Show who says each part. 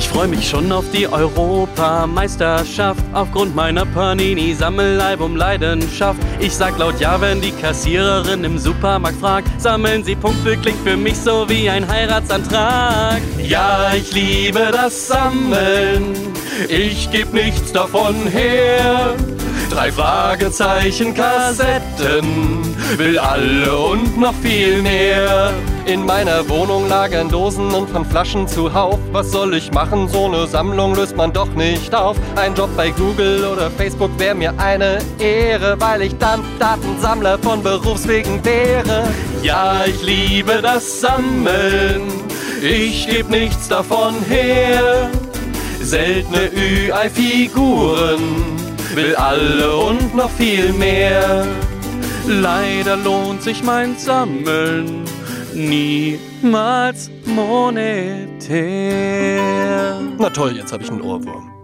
Speaker 1: Ich freue mich schon auf die Europameisterschaft. Aufgrund meiner Panini-Sammelalbum-Leidenschaft. Ich sag laut ja, wenn die Kassiererin im Supermarkt fragt. Sammeln Sie Punkte, klingt für mich so wie ein Heiratsantrag. Ja, ich liebe das Sammeln. Ich geb nichts davon her. Drei Fragezeichen Kassetten, will alle und noch viel mehr. In meiner Wohnung lagern Dosen und von Flaschen zuhauf. Was soll ich machen? So eine Sammlung löst man doch nicht auf. Ein Job bei Google oder Facebook wäre mir eine Ehre, weil ich dann Datensammler von Berufswegen wäre. Ja, ich liebe das Sammeln. Ich geb nichts davon her. Seltene Ü-Ei-Figuren will alle und noch viel mehr. Leider lohnt sich mein Sammeln niemals monetär.
Speaker 2: Na toll, jetzt habe ich einen Ohrwurm.